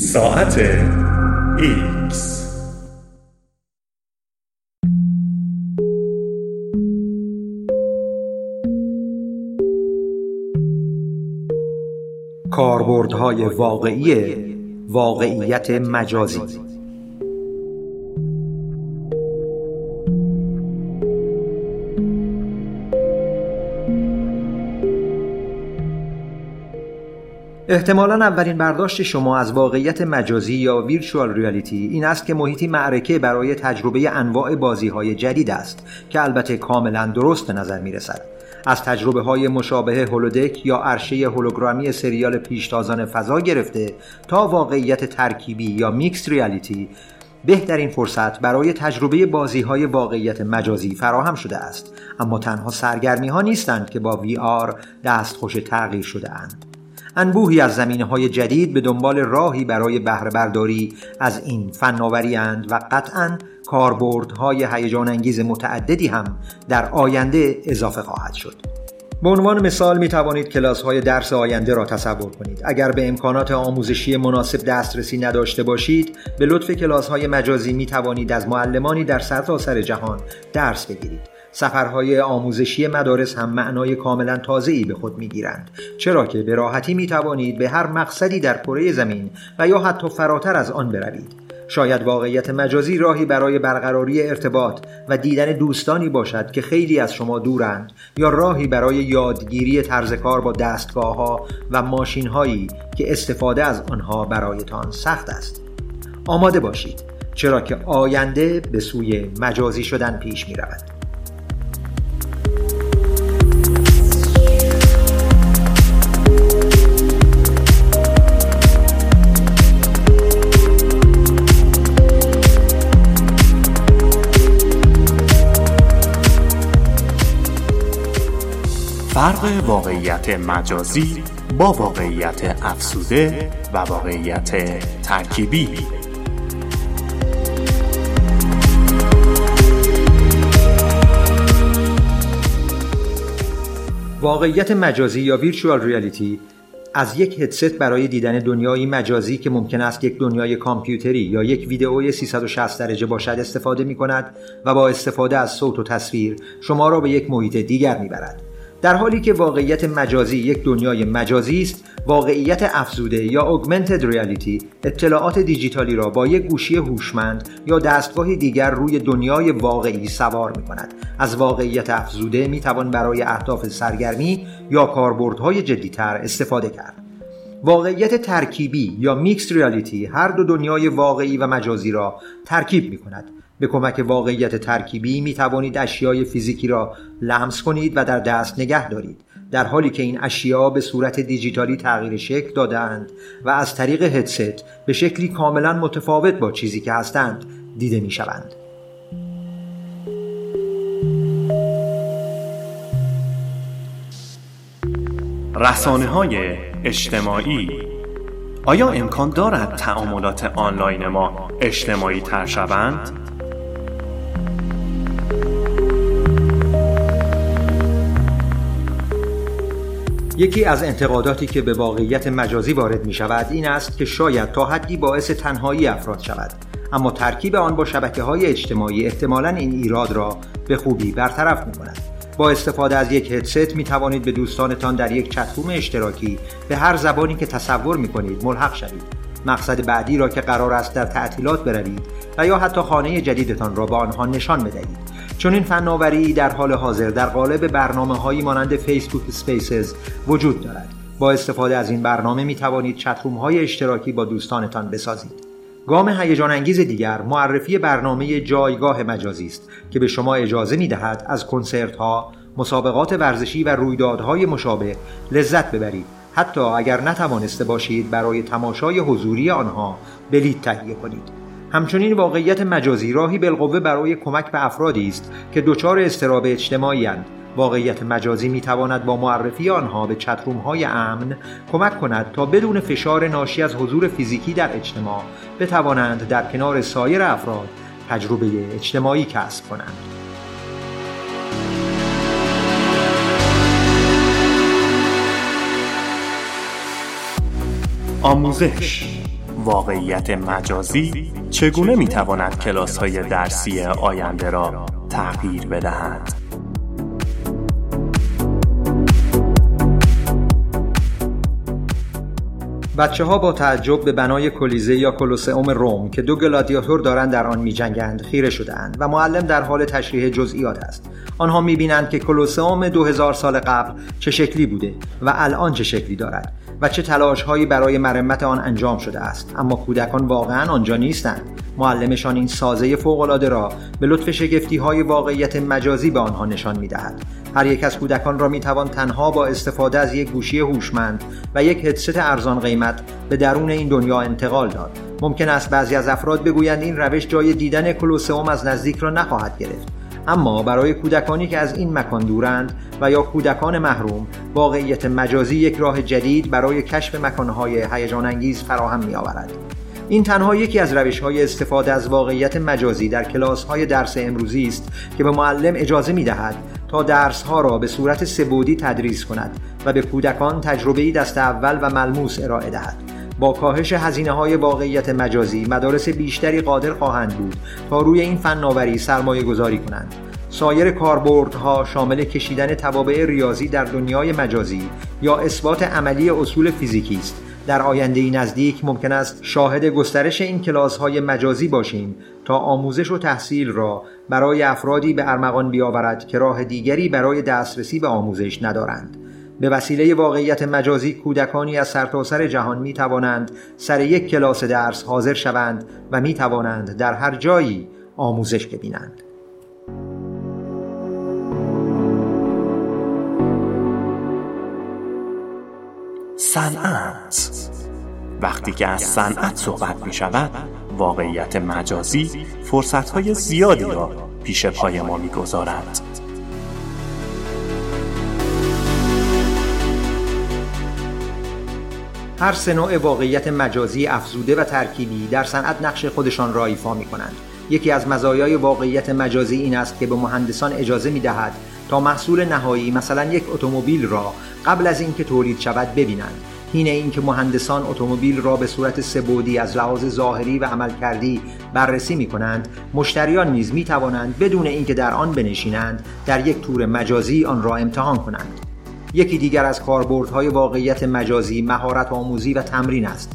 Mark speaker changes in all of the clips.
Speaker 1: ساعت ایکس.
Speaker 2: کاربردهای واقعی واقعیت مجازی. احتمالا اولین برداشت شما از واقعیت مجازی یا virtual reality این است که محیطی معرکه برای تجربه انواع بازی های جدید است که البته کاملا درست نظر می رسد. از تجربه های مشابه Holodeck یا عرشه هولوگرامی سریال پیشتازان فضا گرفته تا واقعیت ترکیبی یا mixed reality بهترین فرصت برای تجربه بازی های واقعیت مجازی فراهم شده است اما تنها سرگرمی ها نیستند که با VR دستخوش تغییر شده اند انبوهی از زمینه های جدید به دنبال راهی برای بهره برداری از این فناوری و قطعا کاربردهای هیجان انگیز متعددی هم در آینده اضافه خواهد شد. به عنوان مثال می توانید کلاس های درس آینده را تصور کنید. اگر به امکانات آموزشی مناسب دسترسی نداشته باشید، به لطف کلاس های مجازی می توانید از معلمانی در سرتاسر سر جهان درس بگیرید. سفرهای آموزشی مدارس هم معنای کاملا تازه‌ای به خود می‌گیرند. چرا که به راحتی می توانید به هر مقصدی در کره زمین و یا حتی فراتر از آن بروید. شاید واقعیت مجازی راهی برای برقراری ارتباط و دیدن دوستانی باشد که خیلی از شما دورند یا راهی برای یادگیری طرز کار با دستگاه ها و ماشین هایی که استفاده از آنها برایتان سخت است. آماده باشید چرا که آینده به سوی مجازی شدن پیش می رود.
Speaker 1: فرق واقعیت مجازی با واقعیت افسوده و واقعیت ترکیبی
Speaker 2: واقعیت مجازی یا ویرچوال ریالیتی از یک هدست برای دیدن دنیای مجازی که ممکن است یک دنیای کامپیوتری یا یک ویدئوی 360 درجه باشد استفاده می کند و با استفاده از صوت و تصویر شما را به یک محیط دیگر می برد. در حالی که واقعیت مجازی یک دنیای مجازی است واقعیت افزوده یا augmented reality اطلاعات دیجیتالی را با یک گوشی هوشمند یا دستگاهی دیگر روی دنیای واقعی سوار می کند از واقعیت افزوده می توان برای اهداف سرگرمی یا کاربردهای جدیتر استفاده کرد. واقعیت ترکیبی یا میکس ریالیتی هر دو دنیای واقعی و مجازی را ترکیب می کند به کمک واقعیت ترکیبی می توانید اشیای فیزیکی را لمس کنید و در دست نگه دارید در حالی که این اشیا به صورت دیجیتالی تغییر شکل دادند و از طریق هدست به شکلی کاملا متفاوت با چیزی که هستند دیده می شوند.
Speaker 1: رسانه های اجتماعی آیا امکان دارد تعاملات آنلاین ما اجتماعی تر شوند؟
Speaker 2: یکی از انتقاداتی که به واقعیت مجازی وارد می شود این است که شاید تا حدی باعث تنهایی افراد شود اما ترکیب آن با شبکه های اجتماعی احتمالا این ایراد را به خوبی برطرف می کند. با استفاده از یک هدست می توانید به دوستانتان در یک چتروم اشتراکی به هر زبانی که تصور می کنید ملحق شوید. مقصد بعدی را که قرار است در تعطیلات بروید و یا حتی خانه جدیدتان را به آنها نشان بدهید چون این فناوری در حال حاضر در قالب برنامه هایی مانند فیسبوک سپیسز وجود دارد. با استفاده از این برنامه می توانید چتروم های اشتراکی با دوستانتان بسازید. گام هیجان انگیز دیگر معرفی برنامه جایگاه مجازی است که به شما اجازه می دهد از کنسرت ها، مسابقات ورزشی و رویدادهای مشابه لذت ببرید. حتی اگر نتوانسته باشید برای تماشای حضوری آنها بلیط تهیه کنید. همچنین واقعیت مجازی راهی بالقوه برای کمک به افرادی است که دچار استراب اجتماعی اند. واقعیت مجازی می تواند با معرفی آنها به چتروم های امن کمک کند تا بدون فشار ناشی از حضور فیزیکی در اجتماع بتوانند در کنار سایر افراد تجربه اجتماعی کسب کنند.
Speaker 1: آموزش واقعیت مجازی چگونه می تواند کلاس های درسی آینده را تغییر بدهد؟
Speaker 2: بچه ها با تعجب به بنای کلیزه یا کلوسئوم روم که دو گلادیاتور دارند در آن می جنگند خیره شدهاند و معلم در حال تشریح جزئیات است آنها می بینند که کلوسئوم 2000 سال قبل چه شکلی بوده و الان چه شکلی دارد و چه تلاش هایی برای مرمت آن انجام شده است اما کودکان واقعا آنجا نیستند معلمشان این سازه فوقالعاده را به لطف شگفتی های واقعیت مجازی به آنها نشان می دهد. هر یک از کودکان را می توان تنها با استفاده از یک گوشی هوشمند و یک هدست ارزان قیمت به درون این دنیا انتقال داد. ممکن است بعضی از افراد بگویند این روش جای دیدن کلوسئوم از نزدیک را نخواهد گرفت. اما برای کودکانی که از این مکان دورند و یا کودکان محروم واقعیت مجازی یک راه جدید برای کشف مکانهای هیجان انگیز فراهم می آورد. این تنها یکی از روش های استفاده از واقعیت مجازی در کلاس های درس امروزی است که به معلم اجازه می دهد تا درس ها را به صورت سبودی تدریس کند و به کودکان تجربه دست اول و ملموس ارائه دهد. با کاهش هزینه های واقعیت مجازی مدارس بیشتری قادر خواهند بود تا روی این فناوری سرمایه گذاری کنند. سایر کاربردها شامل کشیدن توابع ریاضی در دنیای مجازی یا اثبات عملی اصول فیزیکی است. در آینده نزدیک ممکن است شاهد گسترش این کلاس های مجازی باشیم تا آموزش و تحصیل را برای افرادی به ارمغان بیاورد که راه دیگری برای دسترسی به آموزش ندارند. به وسیله واقعیت مجازی کودکانی از سرتاسر سر جهان می توانند سر یک کلاس درس حاضر شوند و می توانند در هر جایی آموزش ببینند.
Speaker 1: صنعت وقتی که از صنعت صحبت می شود واقعیت مجازی فرصت های زیادی را پیش پای ما می گذارد.
Speaker 2: هر سه نوع واقعیت مجازی افزوده و ترکیبی در صنعت نقش خودشان را ایفا می کنند. یکی از مزایای واقعیت مجازی این است که به مهندسان اجازه می دهد تا محصول نهایی مثلا یک اتومبیل را قبل از اینکه تولید شود ببینند این اینکه مهندسان اتومبیل را به صورت سبودی از لحاظ ظاهری و عملکردی بررسی می کنند مشتریان نیز می توانند بدون اینکه در آن بنشینند در یک تور مجازی آن را امتحان کنند یکی دیگر از کاربردهای واقعیت مجازی مهارت آموزی و تمرین است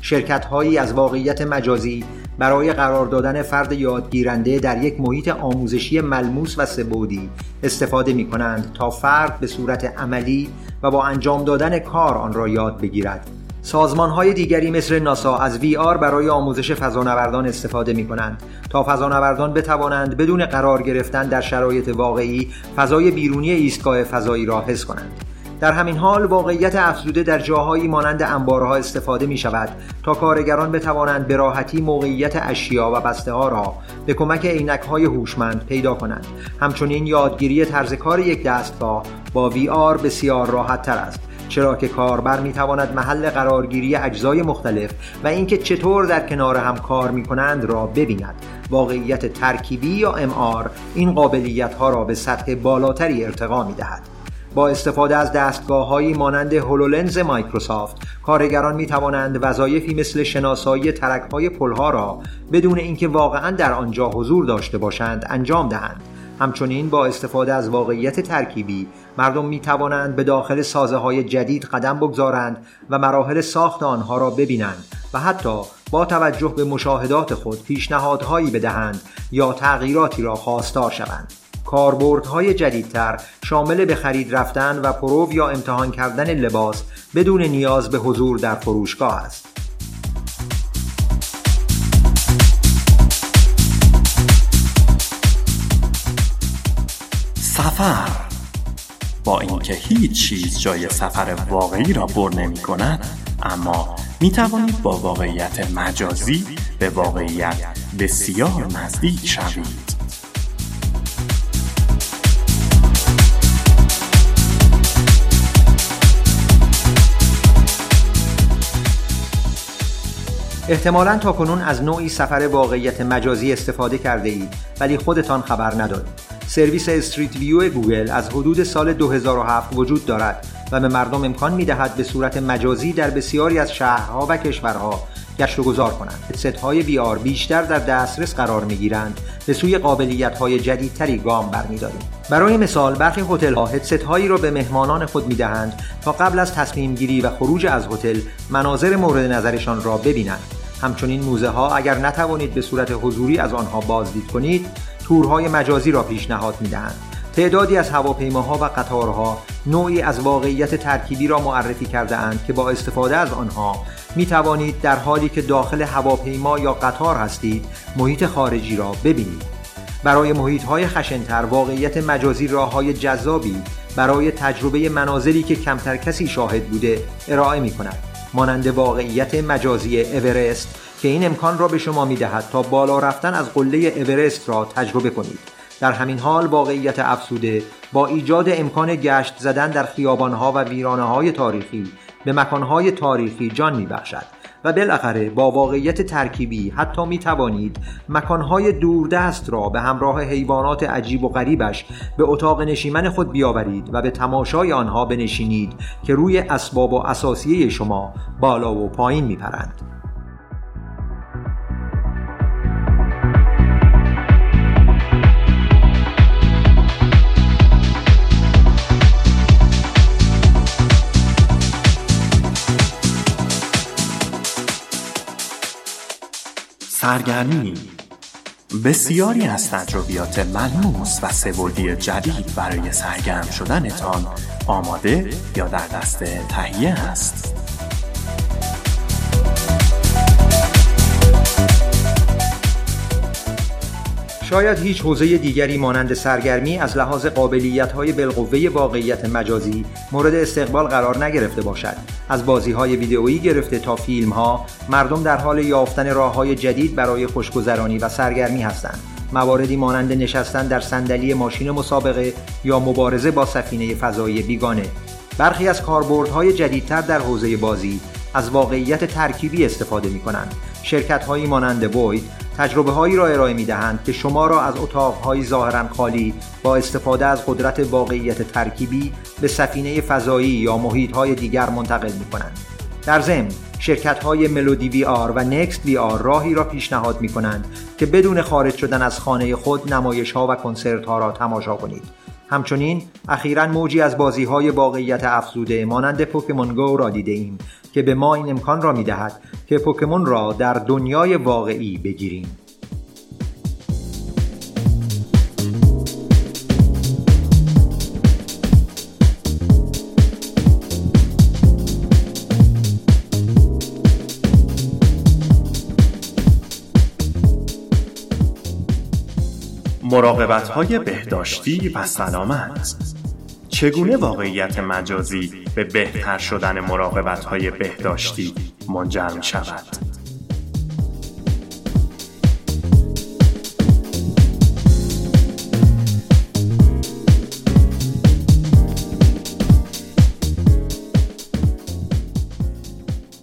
Speaker 2: شرکت هایی از واقعیت مجازی برای قرار دادن فرد یادگیرنده در یک محیط آموزشی ملموس و سبودی استفاده می کنند تا فرد به صورت عملی و با انجام دادن کار آن را یاد بگیرد. سازمان های دیگری مثل ناسا از وی آر برای آموزش فضانوردان استفاده می کنند تا فضانوردان بتوانند بدون قرار گرفتن در شرایط واقعی فضای بیرونی ایستگاه فضایی را حس کنند. در همین حال واقعیت افزوده در جاهایی مانند انبارها استفاده می شود تا کارگران بتوانند به راحتی موقعیت اشیا و بسته ها را به کمک عینک های هوشمند پیدا کنند همچنین یادگیری طرز کار یک دستگاه با وی آر بسیار راحت تر است چرا که کاربر می تواند محل قرارگیری اجزای مختلف و اینکه چطور در کنار هم کار می کنند را ببیند. واقعیت ترکیبی یا MR این قابلیت ها را به سطح بالاتری ارتقا می دهد با استفاده از دستگاه هایی مانند هولولنز مایکروسافت کارگران می توانند وظایفی مثل شناسایی ترک های پلها را بدون اینکه واقعا در آنجا حضور داشته باشند انجام دهند. همچنین با استفاده از واقعیت ترکیبی مردم می توانند به داخل سازه های جدید قدم بگذارند و مراحل ساخت آنها را ببینند و حتی با توجه به مشاهدات خود پیشنهادهایی بدهند یا تغییراتی را خواستار شوند کاربردهای جدیدتر شامل به خرید رفتن و پرو یا امتحان کردن لباس بدون نیاز به حضور در فروشگاه است.
Speaker 1: سفر با اینکه هیچ چیز جای سفر واقعی را بر نمی کند اما می توانید با واقعیت مجازی به واقعیت بسیار نزدیک شوید
Speaker 2: احتمالا تا کنون از نوعی سفر واقعیت مجازی استفاده کرده اید ولی خودتان خبر ندارید. سرویس استریت ویو گوگل از حدود سال 2007 وجود دارد و به مردم امکان می دهد به صورت مجازی در بسیاری از شهرها و کشورها گشت و گذار کنند. هدست های وی آر بیشتر در دسترس قرار می گیرند به سوی قابلیت های جدیدتری گام برمیداریم. برای مثال برخی هتل ها هدست هایی را به مهمانان خود می دهند تا قبل از تصمیم گیری و خروج از هتل مناظر مورد نظرشان را ببینند. همچنین موزه ها اگر نتوانید به صورت حضوری از آنها بازدید کنید تورهای مجازی را پیشنهاد می دهند تعدادی از هواپیماها و قطارها نوعی از واقعیت ترکیبی را معرفی کرده اند که با استفاده از آنها می توانید در حالی که داخل هواپیما یا قطار هستید محیط خارجی را ببینید. برای محیط های خشنتر واقعیت مجازی راه های جذابی برای تجربه منازلی که کمتر کسی شاهد بوده ارائه می کند مانند واقعیت مجازی اورست که این امکان را به شما می دهد تا بالا رفتن از قله اورست را تجربه کنید. در همین حال واقعیت افسوده با ایجاد امکان گشت زدن در خیابانها و ویرانه های تاریخی به مکانهای تاریخی جان میبخشد. و بالاخره با واقعیت ترکیبی حتی می توانید مکانهای دوردست را به همراه حیوانات عجیب و غریبش به اتاق نشیمن خود بیاورید و به تماشای آنها بنشینید که روی اسباب و اساسیه شما بالا و پایین می پرند.
Speaker 1: سرگرمی بسیاری از تجربیات ملموس و سبودی جدید برای سرگرم شدنتان آماده یا در دست تهیه است.
Speaker 2: شاید هیچ حوزه دیگری مانند سرگرمی از لحاظ قابلیت های بالقوه واقعیت مجازی مورد استقبال قرار نگرفته باشد. از بازی های ویدئویی گرفته تا فیلم ها مردم در حال یافتن راه های جدید برای خوشگذرانی و سرگرمی هستند. مواردی مانند نشستن در صندلی ماشین مسابقه یا مبارزه با سفینه فضایی بیگانه. برخی از کاربردهای جدیدتر در حوزه بازی از واقعیت ترکیبی استفاده می کنند شرکت هایی مانند وید تجربه هایی را ارائه می دهند که شما را از اتاق های ظاهرا خالی با استفاده از قدرت واقعیت ترکیبی به سفینه فضایی یا محیط های دیگر منتقل می کنند. در ضمن شرکت های ملودی وی آر و نکست وی آر راهی را پیشنهاد می کنند که بدون خارج شدن از خانه خود نمایش ها و کنسرت ها را تماشا کنید. همچنین اخیرا موجی از بازی های واقعیت افزوده مانند پوکمون گو را دیده ایم که به ما این امکان را می دهد که پوکمون را در دنیای واقعی بگیریم.
Speaker 1: مراقبت های بهداشتی و سلامت چگونه واقعیت مجازی به بهتر شدن مراقبت های بهداشتی منجر می شود؟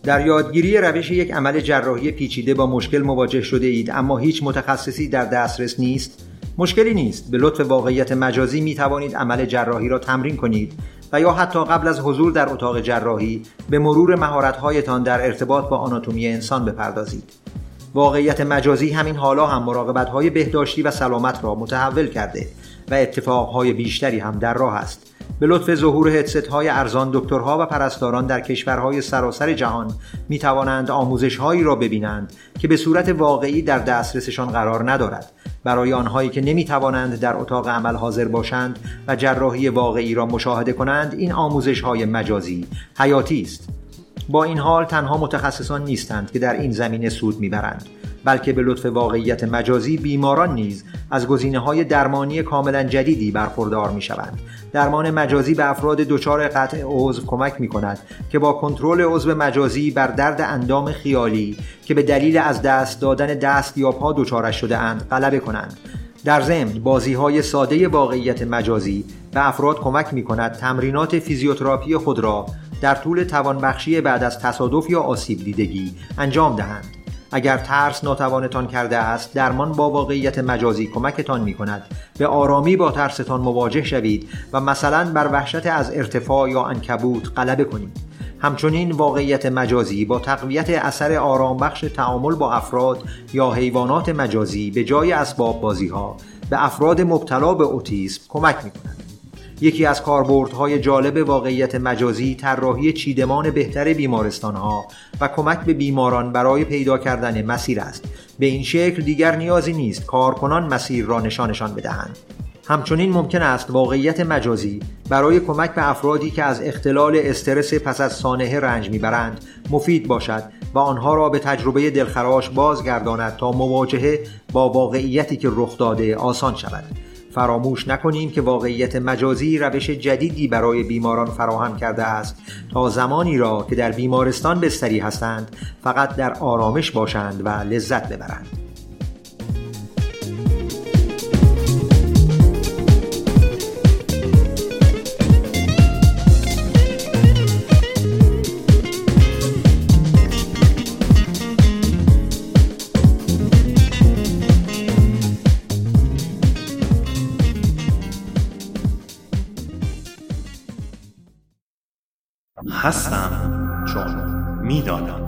Speaker 2: در یادگیری روش یک عمل جراحی پیچیده با مشکل مواجه شده اید اما هیچ متخصصی در دسترس نیست مشکلی نیست به لطف واقعیت مجازی می توانید عمل جراحی را تمرین کنید و یا حتی قبل از حضور در اتاق جراحی به مرور مهارت‌هایتان در ارتباط با آناتومی انسان بپردازید. واقعیت مجازی همین حالا هم مراقبت‌های بهداشتی و سلامت را متحول کرده و اتفاقهای بیشتری هم در راه است. به لطف ظهور هدست های ارزان دکترها و پرستاران در کشورهای سراسر جهان می توانند آموزش هایی را ببینند که به صورت واقعی در دسترسشان قرار ندارد برای آنهایی که نمی توانند در اتاق عمل حاضر باشند و جراحی واقعی را مشاهده کنند این آموزش های مجازی حیاتی است. با این حال تنها متخصصان نیستند که در این زمینه سود می‌برند بلکه به لطف واقعیت مجازی بیماران نیز از گزینه های درمانی کاملا جدیدی برخوردار می شوند. درمان مجازی به افراد دچار قطع عضو کمک می کند که با کنترل عضو مجازی بر درد اندام خیالی که به دلیل از دست دادن دست یا پا دچارش شده اند غلبه کنند. در ضمن بازی های ساده واقعیت مجازی به افراد کمک می کند تمرینات فیزیوتراپی خود را در طول توانبخشی بعد از تصادف یا آسیب دیدگی انجام دهند. اگر ترس ناتوانتان کرده است درمان با واقعیت مجازی کمکتان می کند به آرامی با ترستان مواجه شوید و مثلا بر وحشت از ارتفاع یا انکبوت غلبه کنید. همچنین واقعیت مجازی با تقویت اثر آرامبخش تعامل با افراد یا حیوانات مجازی به جای اسباب بازی ها به افراد مبتلا به اوتیسم کمک می یکی از کاربردهای جالب واقعیت مجازی طراحی چیدمان بهتر بیمارستان ها و کمک به بیماران برای پیدا کردن مسیر است. به این شکل دیگر نیازی نیست کارکنان مسیر را نشانشان بدهند. همچنین ممکن است واقعیت مجازی برای کمک به افرادی که از اختلال استرس پس از سانحه رنج می‌برند مفید باشد و آنها را به تجربه دلخراش بازگرداند تا مواجهه با واقعیتی که رخ داده آسان شود. فراموش نکنیم که واقعیت مجازی روش جدیدی برای بیماران فراهم کرده است. تا زمانی را که در بیمارستان بستری هستند فقط در آرامش باشند و لذت ببرند.
Speaker 1: می‌دانم.